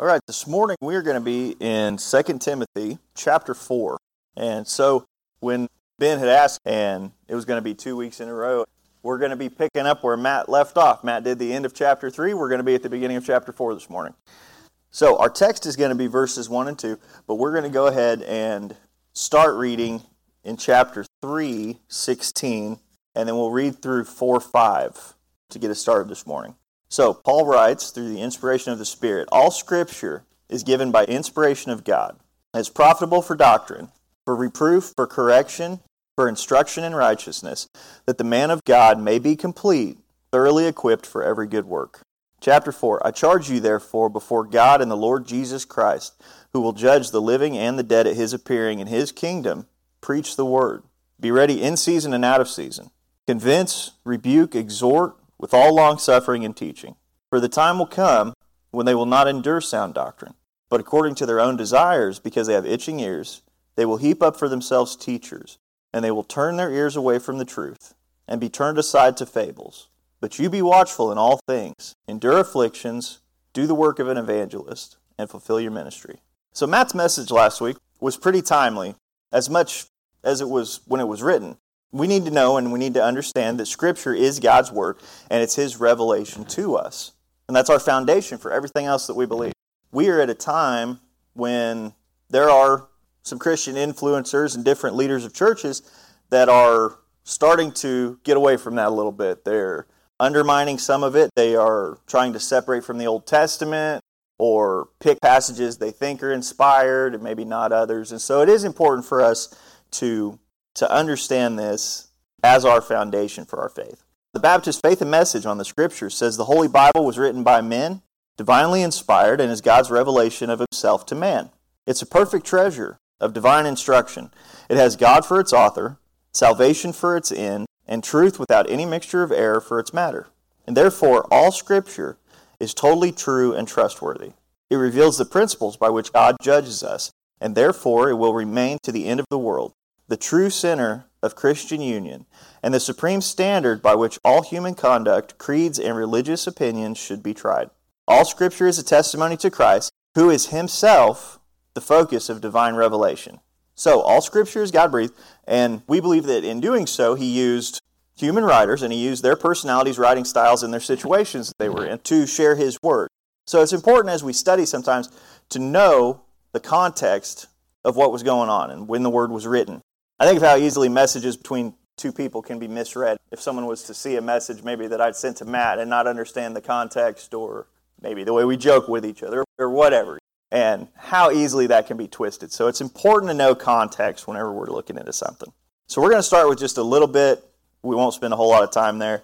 All right, this morning we're going to be in 2 Timothy chapter 4. And so when Ben had asked, and it was going to be two weeks in a row, we're going to be picking up where Matt left off. Matt did the end of chapter 3. We're going to be at the beginning of chapter 4 this morning. So our text is going to be verses 1 and 2, but we're going to go ahead and start reading in chapter 3, 16, and then we'll read through 4, 5 to get us started this morning. So, Paul writes through the inspiration of the Spirit All Scripture is given by inspiration of God, as profitable for doctrine, for reproof, for correction, for instruction in righteousness, that the man of God may be complete, thoroughly equipped for every good work. Chapter 4 I charge you, therefore, before God and the Lord Jesus Christ, who will judge the living and the dead at his appearing in his kingdom, preach the word. Be ready in season and out of season. Convince, rebuke, exhort, with all longsuffering and teaching. For the time will come when they will not endure sound doctrine, but according to their own desires, because they have itching ears, they will heap up for themselves teachers, and they will turn their ears away from the truth, and be turned aside to fables. But you be watchful in all things, endure afflictions, do the work of an evangelist, and fulfill your ministry. So, Matt's message last week was pretty timely, as much as it was when it was written. We need to know and we need to understand that Scripture is God's Word and it's His revelation to us. And that's our foundation for everything else that we believe. We are at a time when there are some Christian influencers and different leaders of churches that are starting to get away from that a little bit. They're undermining some of it. They are trying to separate from the Old Testament or pick passages they think are inspired and maybe not others. And so it is important for us to to understand this as our foundation for our faith. The Baptist Faith and Message on the Scriptures says the Holy Bible was written by men, divinely inspired, and is God's revelation of Himself to man. It's a perfect treasure of divine instruction. It has God for its author, salvation for its end, and truth without any mixture of error for its matter. And therefore, all Scripture is totally true and trustworthy. It reveals the principles by which God judges us, and therefore it will remain to the end of the world the true center of Christian union, and the supreme standard by which all human conduct, creeds, and religious opinions should be tried. All Scripture is a testimony to Christ, who is Himself the focus of divine revelation. So, all Scripture is God breathed, and we believe that in doing so, He used human writers and He used their personalities, writing styles, and their situations they were in to share His Word. So, it's important as we study sometimes to know the context of what was going on and when the Word was written. I think of how easily messages between two people can be misread. If someone was to see a message maybe that I'd sent to Matt and not understand the context or maybe the way we joke with each other or whatever, and how easily that can be twisted. So it's important to know context whenever we're looking into something. So we're going to start with just a little bit. We won't spend a whole lot of time there.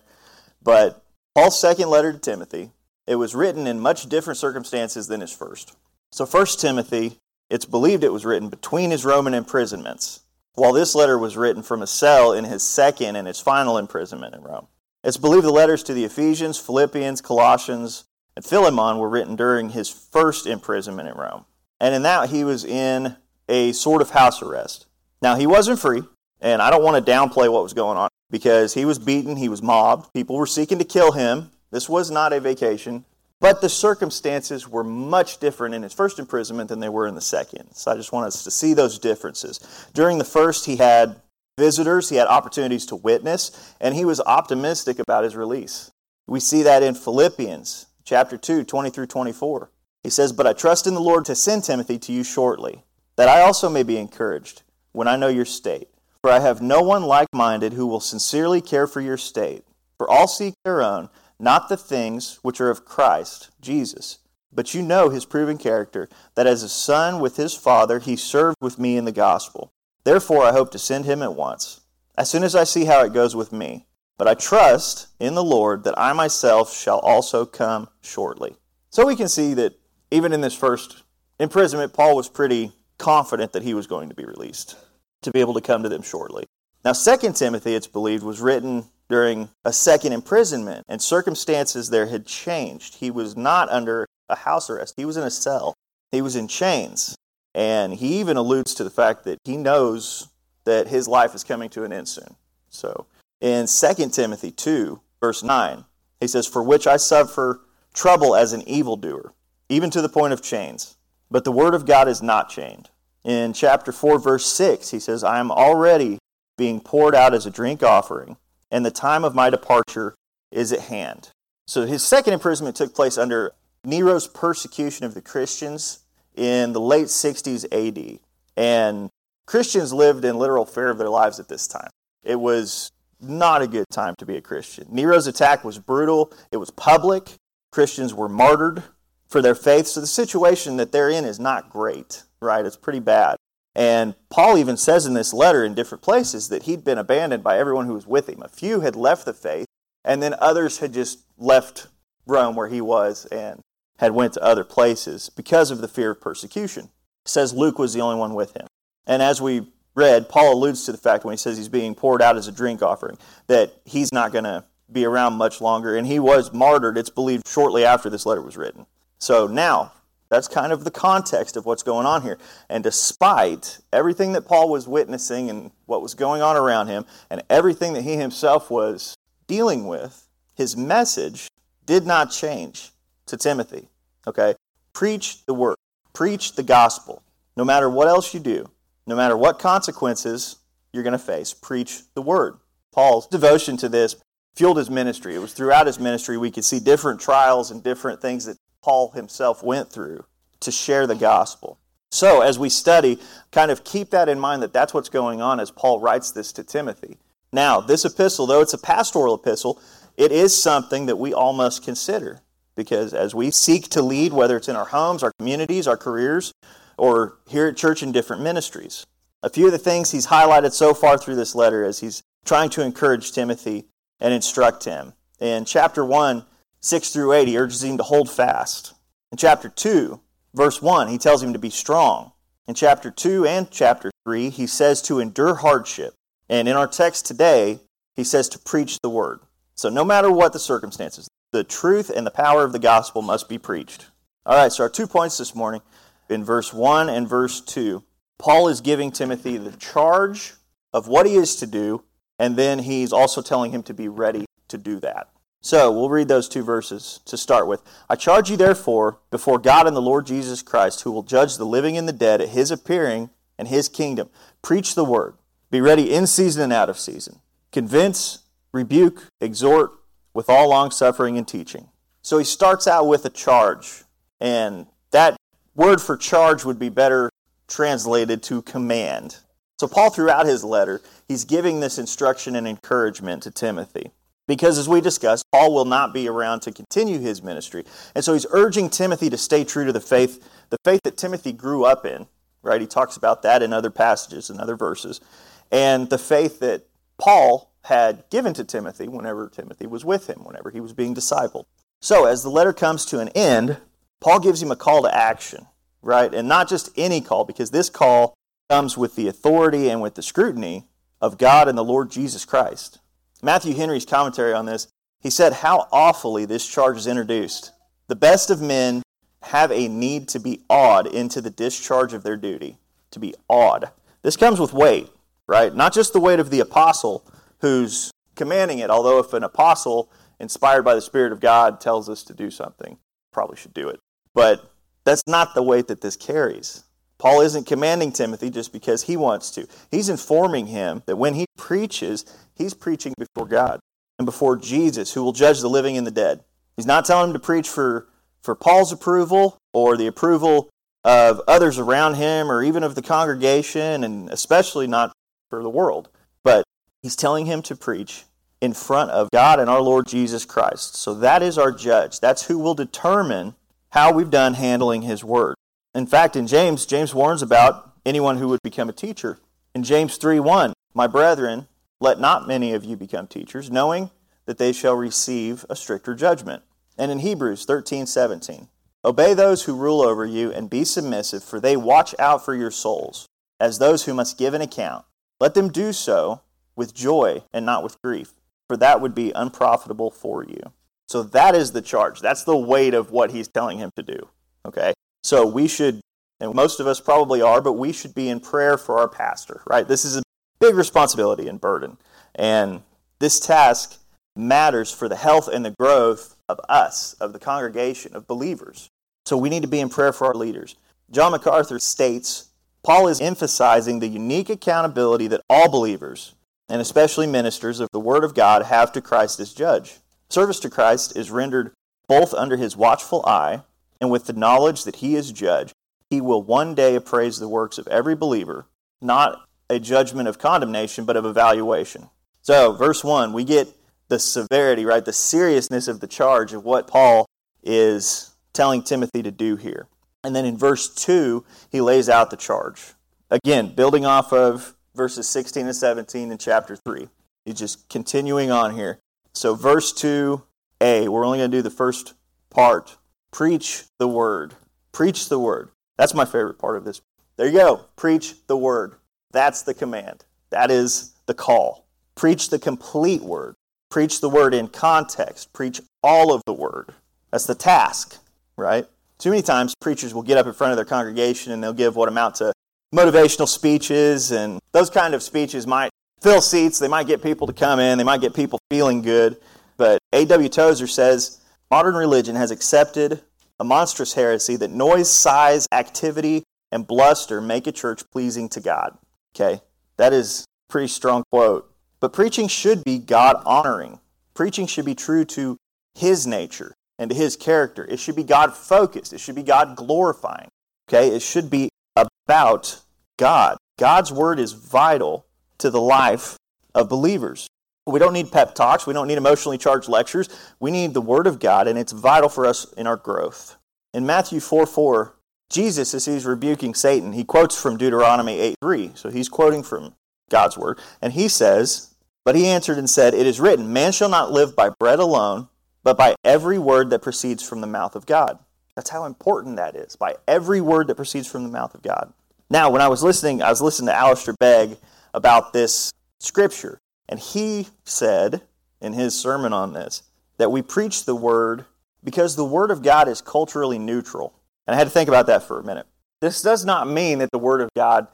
But Paul's second letter to Timothy, it was written in much different circumstances than his first. So, First Timothy, it's believed it was written between his Roman imprisonments while this letter was written from a cell in his second and his final imprisonment in Rome. It's believed the letters to the Ephesians, Philippians, Colossians, and Philemon were written during his first imprisonment in Rome. And in that, he was in a sort of house arrest. Now, he wasn't free, and I don't want to downplay what was going on because he was beaten, he was mobbed, people were seeking to kill him. This was not a vacation. But the circumstances were much different in his first imprisonment than they were in the second. So I just want us to see those differences. During the first, he had visitors, he had opportunities to witness, and he was optimistic about his release. We see that in Philippians chapter 2, 20 through 24. He says, But I trust in the Lord to send Timothy to you shortly, that I also may be encouraged when I know your state. For I have no one like minded who will sincerely care for your state. For all seek their own not the things which are of Christ, Jesus. But you know his proven character, that as a son with his father, he served with me in the gospel. Therefore, I hope to send him at once, as soon as I see how it goes with me. But I trust in the Lord that I myself shall also come shortly. So we can see that even in this first imprisonment, Paul was pretty confident that he was going to be released, to be able to come to them shortly. Now, 2 Timothy, it's believed, was written during a second imprisonment, and circumstances there had changed. He was not under a house arrest, he was in a cell, he was in chains. And he even alludes to the fact that he knows that his life is coming to an end soon. So in 2 Timothy 2, verse 9, he says, For which I suffer trouble as an evildoer, even to the point of chains. But the word of God is not chained. In chapter 4, verse 6, he says, I am already being poured out as a drink offering, and the time of my departure is at hand. So his second imprisonment took place under Nero's persecution of the Christians in the late 60s AD. And Christians lived in literal fear of their lives at this time. It was not a good time to be a Christian. Nero's attack was brutal, it was public. Christians were martyred for their faith. So the situation that they're in is not great, right? It's pretty bad. And Paul even says in this letter in different places that he'd been abandoned by everyone who was with him. A few had left the faith, and then others had just left Rome where he was and had went to other places because of the fear of persecution. It says Luke was the only one with him. And as we read, Paul alludes to the fact when he says he's being poured out as a drink offering that he's not going to be around much longer. And he was martyred, it's believed, shortly after this letter was written. So now, that's kind of the context of what's going on here. And despite everything that Paul was witnessing and what was going on around him, and everything that he himself was dealing with, his message did not change to Timothy. Okay? Preach the word, preach the gospel. No matter what else you do, no matter what consequences you're going to face, preach the word. Paul's devotion to this fueled his ministry. It was throughout his ministry we could see different trials and different things that Paul himself went through to share the gospel. So, as we study, kind of keep that in mind that that's what's going on as Paul writes this to Timothy. Now, this epistle, though it's a pastoral epistle, it is something that we all must consider because as we seek to lead, whether it's in our homes, our communities, our careers, or here at church in different ministries. A few of the things he's highlighted so far through this letter as he's trying to encourage Timothy and instruct him. In chapter 1, 6 through 8, he urges him to hold fast. In chapter 2, verse 1, he tells him to be strong. In chapter 2 and chapter 3, he says to endure hardship. And in our text today, he says to preach the word. So no matter what the circumstances, the truth and the power of the gospel must be preached. All right, so our two points this morning in verse 1 and verse 2, Paul is giving Timothy the charge of what he is to do, and then he's also telling him to be ready to do that. So we'll read those two verses to start with. I charge you, therefore, before God and the Lord Jesus Christ, who will judge the living and the dead at his appearing and his kingdom, preach the word. Be ready in season and out of season. Convince, rebuke, exhort with all longsuffering and teaching. So he starts out with a charge, and that word for charge would be better translated to command. So, Paul, throughout his letter, he's giving this instruction and encouragement to Timothy. Because, as we discussed, Paul will not be around to continue his ministry. And so he's urging Timothy to stay true to the faith, the faith that Timothy grew up in, right? He talks about that in other passages and other verses. And the faith that Paul had given to Timothy whenever Timothy was with him, whenever he was being discipled. So, as the letter comes to an end, Paul gives him a call to action, right? And not just any call, because this call comes with the authority and with the scrutiny of God and the Lord Jesus Christ. Matthew Henry's commentary on this, he said how awfully this charge is introduced. The best of men have a need to be awed into the discharge of their duty, to be awed. This comes with weight, right? Not just the weight of the apostle who's commanding it, although if an apostle inspired by the Spirit of God tells us to do something, probably should do it. But that's not the weight that this carries. Paul isn't commanding Timothy just because he wants to. He's informing him that when he preaches, he's preaching before God and before Jesus, who will judge the living and the dead. He's not telling him to preach for, for Paul's approval or the approval of others around him or even of the congregation, and especially not for the world. But he's telling him to preach in front of God and our Lord Jesus Christ. So that is our judge. That's who will determine how we've done handling his word. In fact, in James, James warns about anyone who would become a teacher. In James 3:1, "My brethren, let not many of you become teachers, knowing that they shall receive a stricter judgment." And in Hebrews 13:17, "Obey those who rule over you and be submissive, for they watch out for your souls, as those who must give an account. Let them do so with joy and not with grief, for that would be unprofitable for you." So that is the charge. That's the weight of what he's telling him to do. Okay? So we should, and most of us probably are, but we should be in prayer for our pastor, right? This is a big responsibility and burden. And this task matters for the health and the growth of us, of the congregation, of believers. So we need to be in prayer for our leaders. John MacArthur states Paul is emphasizing the unique accountability that all believers, and especially ministers of the Word of God, have to Christ as judge. Service to Christ is rendered both under his watchful eye and with the knowledge that he is judge. He will one day appraise the works of every believer, not a judgment of condemnation, but of evaluation. So, verse 1, we get the severity, right? The seriousness of the charge of what Paul is telling Timothy to do here. And then in verse 2, he lays out the charge. Again, building off of verses 16 and 17 in chapter 3. He's just continuing on here. So, verse 2a, we're only going to do the first part. Preach the word. Preach the word. That's my favorite part of this. There you go. Preach the word. That's the command. That is the call. Preach the complete word. Preach the word in context. Preach all of the word. That's the task, right? Too many times preachers will get up in front of their congregation and they'll give what amount to motivational speeches, and those kind of speeches might fill seats. They might get people to come in. They might get people feeling good. But A.W. Tozer says modern religion has accepted a monstrous heresy that noise, size, activity, and bluster make a church pleasing to God. Okay, that is a pretty strong quote. But preaching should be God honoring. Preaching should be true to His nature and to His character. It should be God focused. It should be God glorifying. Okay, it should be about God. God's word is vital to the life of believers. We don't need pep talks. We don't need emotionally charged lectures. We need the Word of God, and it's vital for us in our growth. In Matthew 4 4, Jesus, as he's rebuking Satan, he quotes from Deuteronomy 8 3. So he's quoting from God's Word. And he says, But he answered and said, It is written, Man shall not live by bread alone, but by every word that proceeds from the mouth of God. That's how important that is, by every word that proceeds from the mouth of God. Now, when I was listening, I was listening to Alistair Begg about this scripture. And he said in his sermon on this that we preach the word because the word of God is culturally neutral. And I had to think about that for a minute. This does not mean that the word of God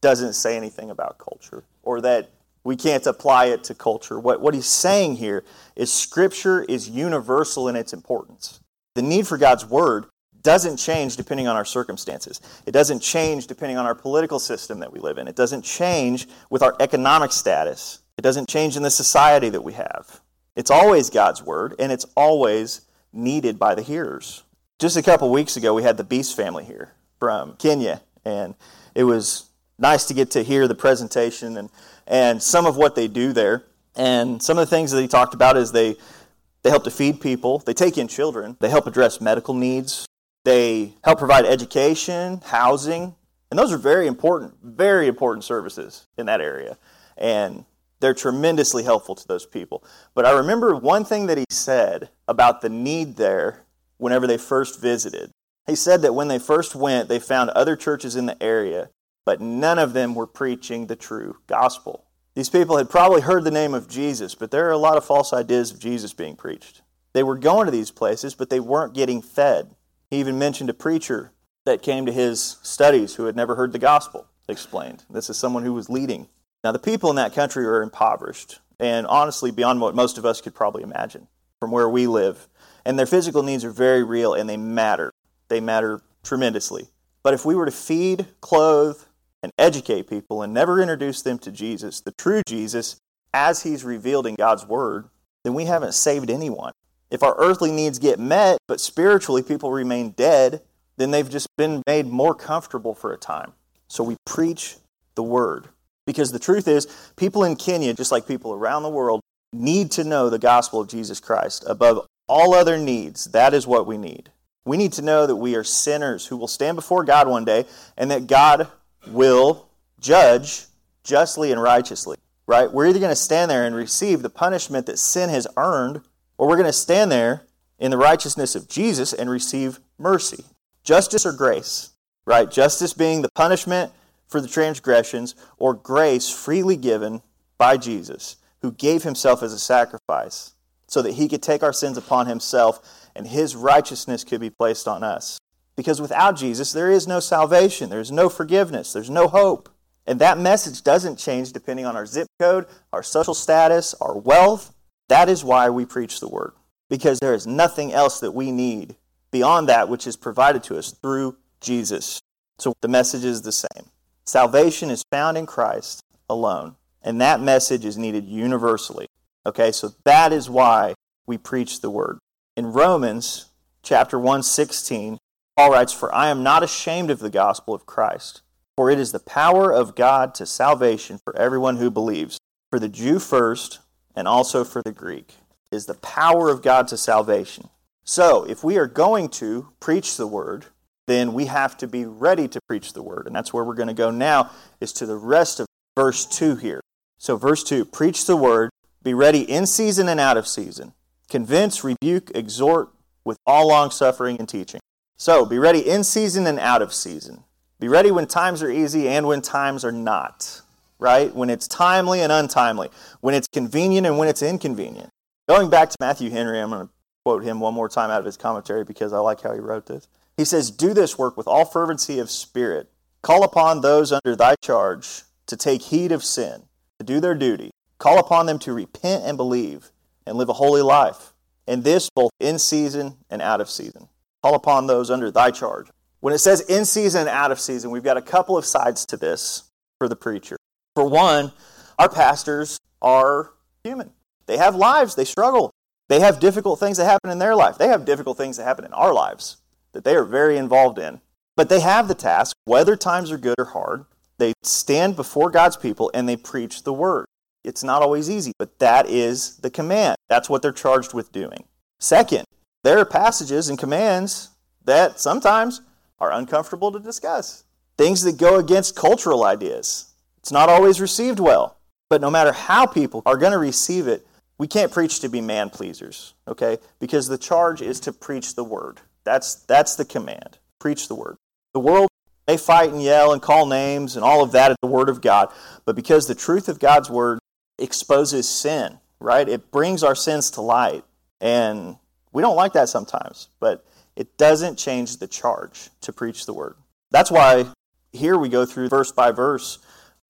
doesn't say anything about culture or that we can't apply it to culture. What, what he's saying here is scripture is universal in its importance. The need for God's word doesn't change depending on our circumstances. It doesn't change depending on our political system that we live in. It doesn't change with our economic status. It doesn't change in the society that we have. It's always God's word, and it's always needed by the hearers. Just a couple weeks ago, we had the Beast family here from Kenya, and it was nice to get to hear the presentation and, and some of what they do there. And some of the things that he talked about is they, they help to feed people, they take in children, they help address medical needs, they help provide education, housing, and those are very important, very important services in that area. And they're tremendously helpful to those people. But I remember one thing that he said about the need there whenever they first visited. He said that when they first went, they found other churches in the area, but none of them were preaching the true gospel. These people had probably heard the name of Jesus, but there are a lot of false ideas of Jesus being preached. They were going to these places, but they weren't getting fed. He even mentioned a preacher that came to his studies who had never heard the gospel explained. This is someone who was leading now, the people in that country are impoverished, and honestly, beyond what most of us could probably imagine from where we live. And their physical needs are very real and they matter. They matter tremendously. But if we were to feed, clothe, and educate people and never introduce them to Jesus, the true Jesus, as he's revealed in God's Word, then we haven't saved anyone. If our earthly needs get met, but spiritually people remain dead, then they've just been made more comfortable for a time. So we preach the Word. Because the truth is, people in Kenya, just like people around the world, need to know the gospel of Jesus Christ above all other needs. That is what we need. We need to know that we are sinners who will stand before God one day and that God will judge justly and righteously. Right? We're either going to stand there and receive the punishment that sin has earned, or we're going to stand there in the righteousness of Jesus and receive mercy. Justice or grace, right? Justice being the punishment for the transgressions, or grace freely given by Jesus, who gave himself as a sacrifice so that he could take our sins upon himself and his righteousness could be placed on us. Because without Jesus, there is no salvation, there's no forgiveness, there's no hope. And that message doesn't change depending on our zip code, our social status, our wealth. That is why we preach the word. Because there is nothing else that we need beyond that which is provided to us through Jesus. So the message is the same. Salvation is found in Christ alone, and that message is needed universally. Okay, so that is why we preach the word. In Romans chapter 116, Paul writes, For I am not ashamed of the gospel of Christ, for it is the power of God to salvation for everyone who believes, for the Jew first, and also for the Greek, is the power of God to salvation. So, if we are going to preach the word, then we have to be ready to preach the word. And that's where we're going to go now, is to the rest of verse 2 here. So, verse 2 preach the word, be ready in season and out of season, convince, rebuke, exhort with all long suffering and teaching. So, be ready in season and out of season. Be ready when times are easy and when times are not, right? When it's timely and untimely, when it's convenient and when it's inconvenient. Going back to Matthew Henry, I'm going to quote him one more time out of his commentary because I like how he wrote this. He says, Do this work with all fervency of spirit. Call upon those under thy charge to take heed of sin, to do their duty. Call upon them to repent and believe and live a holy life. And this both in season and out of season. Call upon those under thy charge. When it says in season and out of season, we've got a couple of sides to this for the preacher. For one, our pastors are human. They have lives, they struggle. They have difficult things that happen in their life. They have difficult things that happen in our lives that they are very involved in. But they have the task, whether times are good or hard, they stand before God's people and they preach the word. It's not always easy, but that is the command. That's what they're charged with doing. Second, there are passages and commands that sometimes are uncomfortable to discuss. Things that go against cultural ideas. It's not always received well. But no matter how people are going to receive it, we can't preach to be man pleasers, okay? Because the charge is to preach the word. That's, that's the command. Preach the word. The world may fight and yell and call names and all of that at the word of God, but because the truth of God's word exposes sin, right? It brings our sins to light. And we don't like that sometimes, but it doesn't change the charge to preach the word. That's why here we go through verse by verse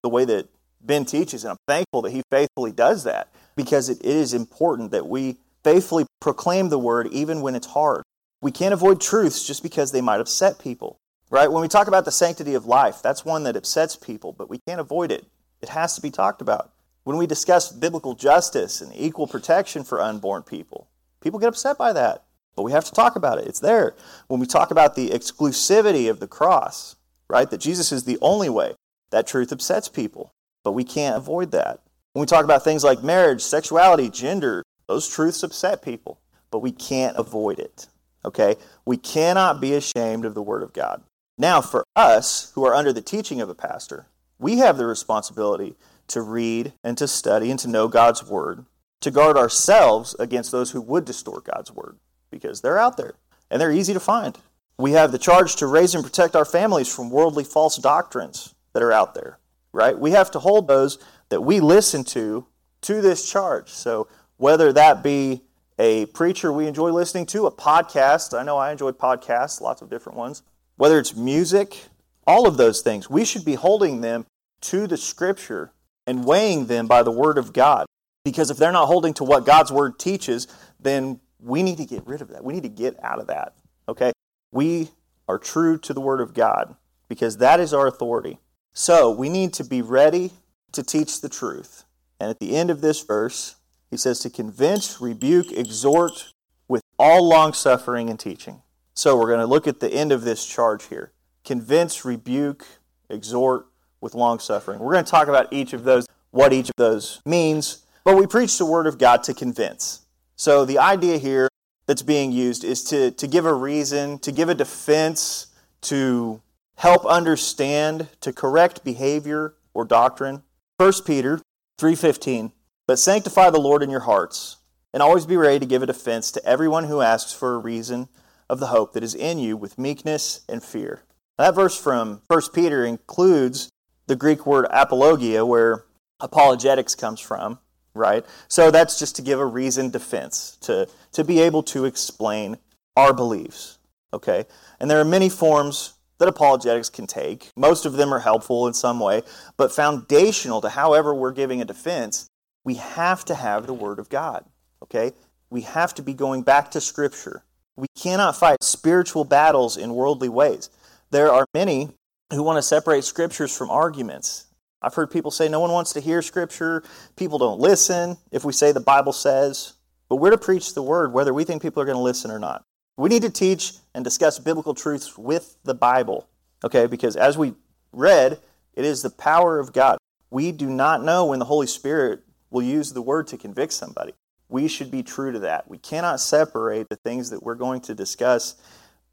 the way that Ben teaches, and I'm thankful that he faithfully does that because it is important that we faithfully proclaim the word even when it's hard. We can't avoid truths just because they might upset people, right? When we talk about the sanctity of life, that's one that upsets people, but we can't avoid it. It has to be talked about. When we discuss biblical justice and equal protection for unborn people, people get upset by that, but we have to talk about it. It's there. When we talk about the exclusivity of the cross, right, that Jesus is the only way, that truth upsets people, but we can't avoid that. When we talk about things like marriage, sexuality, gender, those truths upset people, but we can't avoid it. Okay? We cannot be ashamed of the Word of God. Now, for us who are under the teaching of a pastor, we have the responsibility to read and to study and to know God's Word, to guard ourselves against those who would distort God's Word, because they're out there and they're easy to find. We have the charge to raise and protect our families from worldly false doctrines that are out there, right? We have to hold those that we listen to to this charge. So, whether that be a preacher we enjoy listening to, a podcast. I know I enjoy podcasts, lots of different ones. Whether it's music, all of those things, we should be holding them to the scripture and weighing them by the word of God. Because if they're not holding to what God's word teaches, then we need to get rid of that. We need to get out of that. Okay? We are true to the word of God because that is our authority. So we need to be ready to teach the truth. And at the end of this verse, he says to convince, rebuke, exhort with all long suffering and teaching. So we're going to look at the end of this charge here. Convince, rebuke, exhort with long suffering. We're going to talk about each of those, what each of those means, but we preach the word of God to convince. So the idea here that's being used is to, to give a reason, to give a defense, to help understand, to correct behavior or doctrine. 1 Peter 3:15 but sanctify the Lord in your hearts, and always be ready to give a defense to everyone who asks for a reason of the hope that is in you with meekness and fear. Now, that verse from 1 Peter includes the Greek word apologia, where apologetics comes from, right? So that's just to give a reasoned defense, to, to be able to explain our beliefs, okay? And there are many forms that apologetics can take. Most of them are helpful in some way, but foundational to however we're giving a defense we have to have the Word of God. Okay? We have to be going back to Scripture We cannot fight spiritual battles in worldly ways. There are many who want to separate scriptures from arguments. I've heard people say no one wants to hear scripture, people don't listen if we say the Bible says. But we're to preach the word whether we think people are going to listen or not. We need to teach and discuss biblical truths with the Bible, okay? Because as we read, it is the power of God. We do not know when the Holy Spirit will use the word to convict somebody. We should be true to that. We cannot separate the things that we're going to discuss,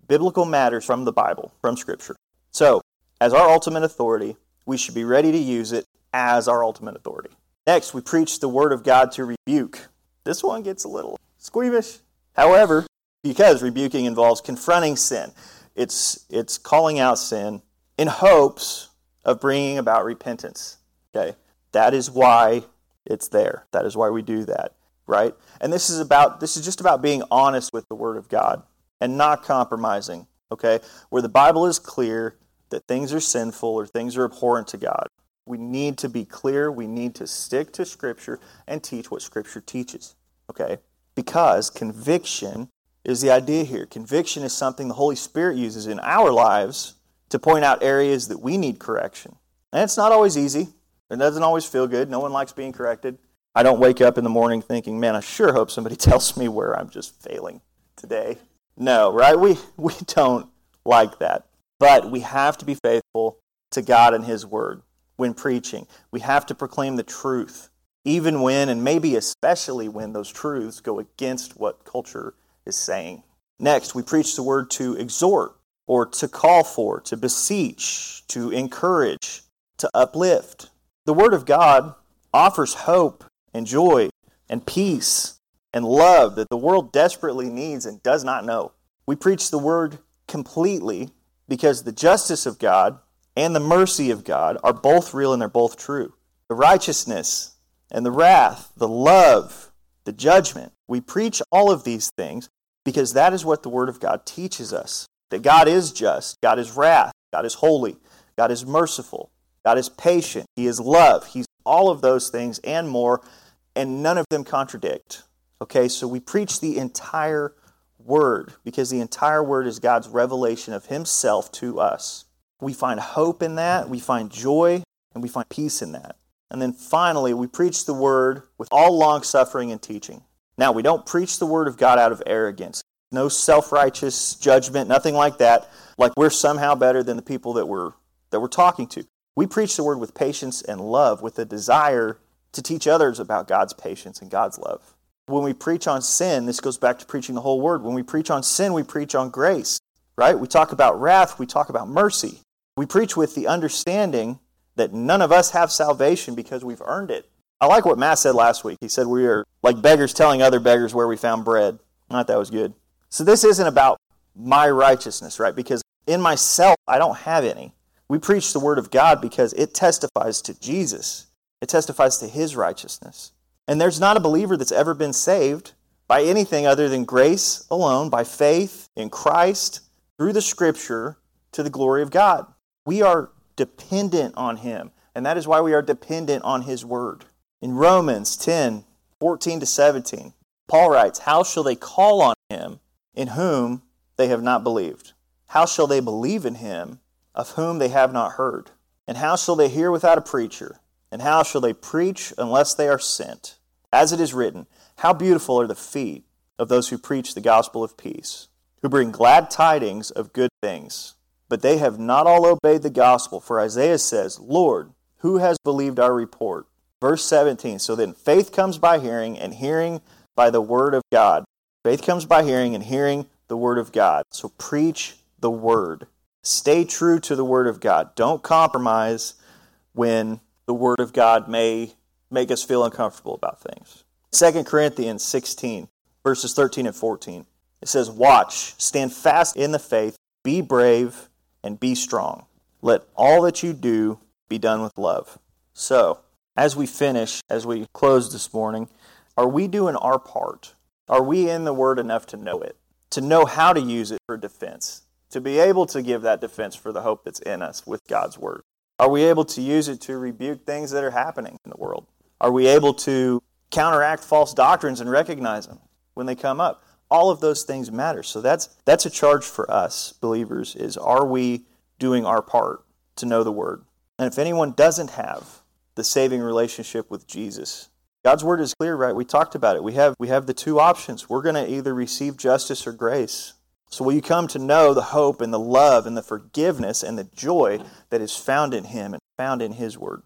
biblical matters from the Bible, from Scripture. So, as our ultimate authority, we should be ready to use it as our ultimate authority. Next, we preach the word of God to rebuke. This one gets a little squeamish. However, because rebuking involves confronting sin, it's, it's calling out sin in hopes of bringing about repentance. Okay? That is why it's there. That is why we do that, right? And this is about this is just about being honest with the word of God and not compromising, okay? Where the Bible is clear that things are sinful or things are abhorrent to God. We need to be clear, we need to stick to scripture and teach what scripture teaches, okay? Because conviction is the idea here. Conviction is something the Holy Spirit uses in our lives to point out areas that we need correction. And it's not always easy. It doesn't always feel good. No one likes being corrected. I don't wake up in the morning thinking, man, I sure hope somebody tells me where I'm just failing today. No, right? We, we don't like that. But we have to be faithful to God and His Word when preaching. We have to proclaim the truth, even when, and maybe especially when, those truths go against what culture is saying. Next, we preach the Word to exhort, or to call for, to beseech, to encourage, to uplift. The Word of God offers hope and joy and peace and love that the world desperately needs and does not know. We preach the Word completely because the justice of God and the mercy of God are both real and they're both true. The righteousness and the wrath, the love, the judgment. We preach all of these things because that is what the Word of God teaches us that God is just, God is wrath, God is holy, God is merciful, God is patient, He is love. He's all of those things and more, and none of them contradict. Okay, so we preach the entire Word because the entire Word is God's revelation of Himself to us. We find hope in that, we find joy, and we find peace in that. And then finally, we preach the Word with all long suffering and teaching. Now, we don't preach the Word of God out of arrogance. No self righteous judgment, nothing like that, like we're somehow better than the people that we're, that we're talking to. We preach the word with patience and love, with a desire to teach others about God's patience and God's love. When we preach on sin, this goes back to preaching the whole word. When we preach on sin, we preach on grace, right? We talk about wrath, we talk about mercy. We preach with the understanding that none of us have salvation because we've earned it. I like what Matt said last week. He said we are like beggars telling other beggars where we found bread. I thought that was good. So this isn't about my righteousness, right? Because in myself, I don't have any. We preach the word of God because it testifies to Jesus, it testifies to his righteousness. And there's not a believer that's ever been saved by anything other than grace alone, by faith in Christ, through the scripture, to the glory of God. We are dependent on him, and that is why we are dependent on his word. In Romans 10 14 to 17, Paul writes, How shall they call on him in whom they have not believed? How shall they believe in him of whom they have not heard? And how shall they hear without a preacher? And how shall they preach unless they are sent? As it is written, How beautiful are the feet of those who preach the gospel of peace, who bring glad tidings of good things. But they have not all obeyed the gospel, for Isaiah says, Lord, who has believed our report? Verse 17 So then faith comes by hearing, and hearing by the word of God. Faith comes by hearing, and hearing the word of God. So preach the word. Stay true to the word of God. Don't compromise when the word of God may make us feel uncomfortable about things. 2 Corinthians 16, verses 13 and 14. It says, Watch, stand fast in the faith, be brave, and be strong. Let all that you do be done with love. So, as we finish, as we close this morning, are we doing our part? Are we in the Word enough to know it? To know how to use it for defense? To be able to give that defense for the hope that's in us with God's Word? Are we able to use it to rebuke things that are happening in the world? Are we able to counteract false doctrines and recognize them when they come up? All of those things matter. So that's that's a charge for us believers is are we doing our part to know the word? And if anyone doesn't have the saving relationship with Jesus, God's word is clear, right? We talked about it. We have we have the two options. We're going to either receive justice or grace. So will you come to know the hope and the love and the forgiveness and the joy that is found in him and found in his word?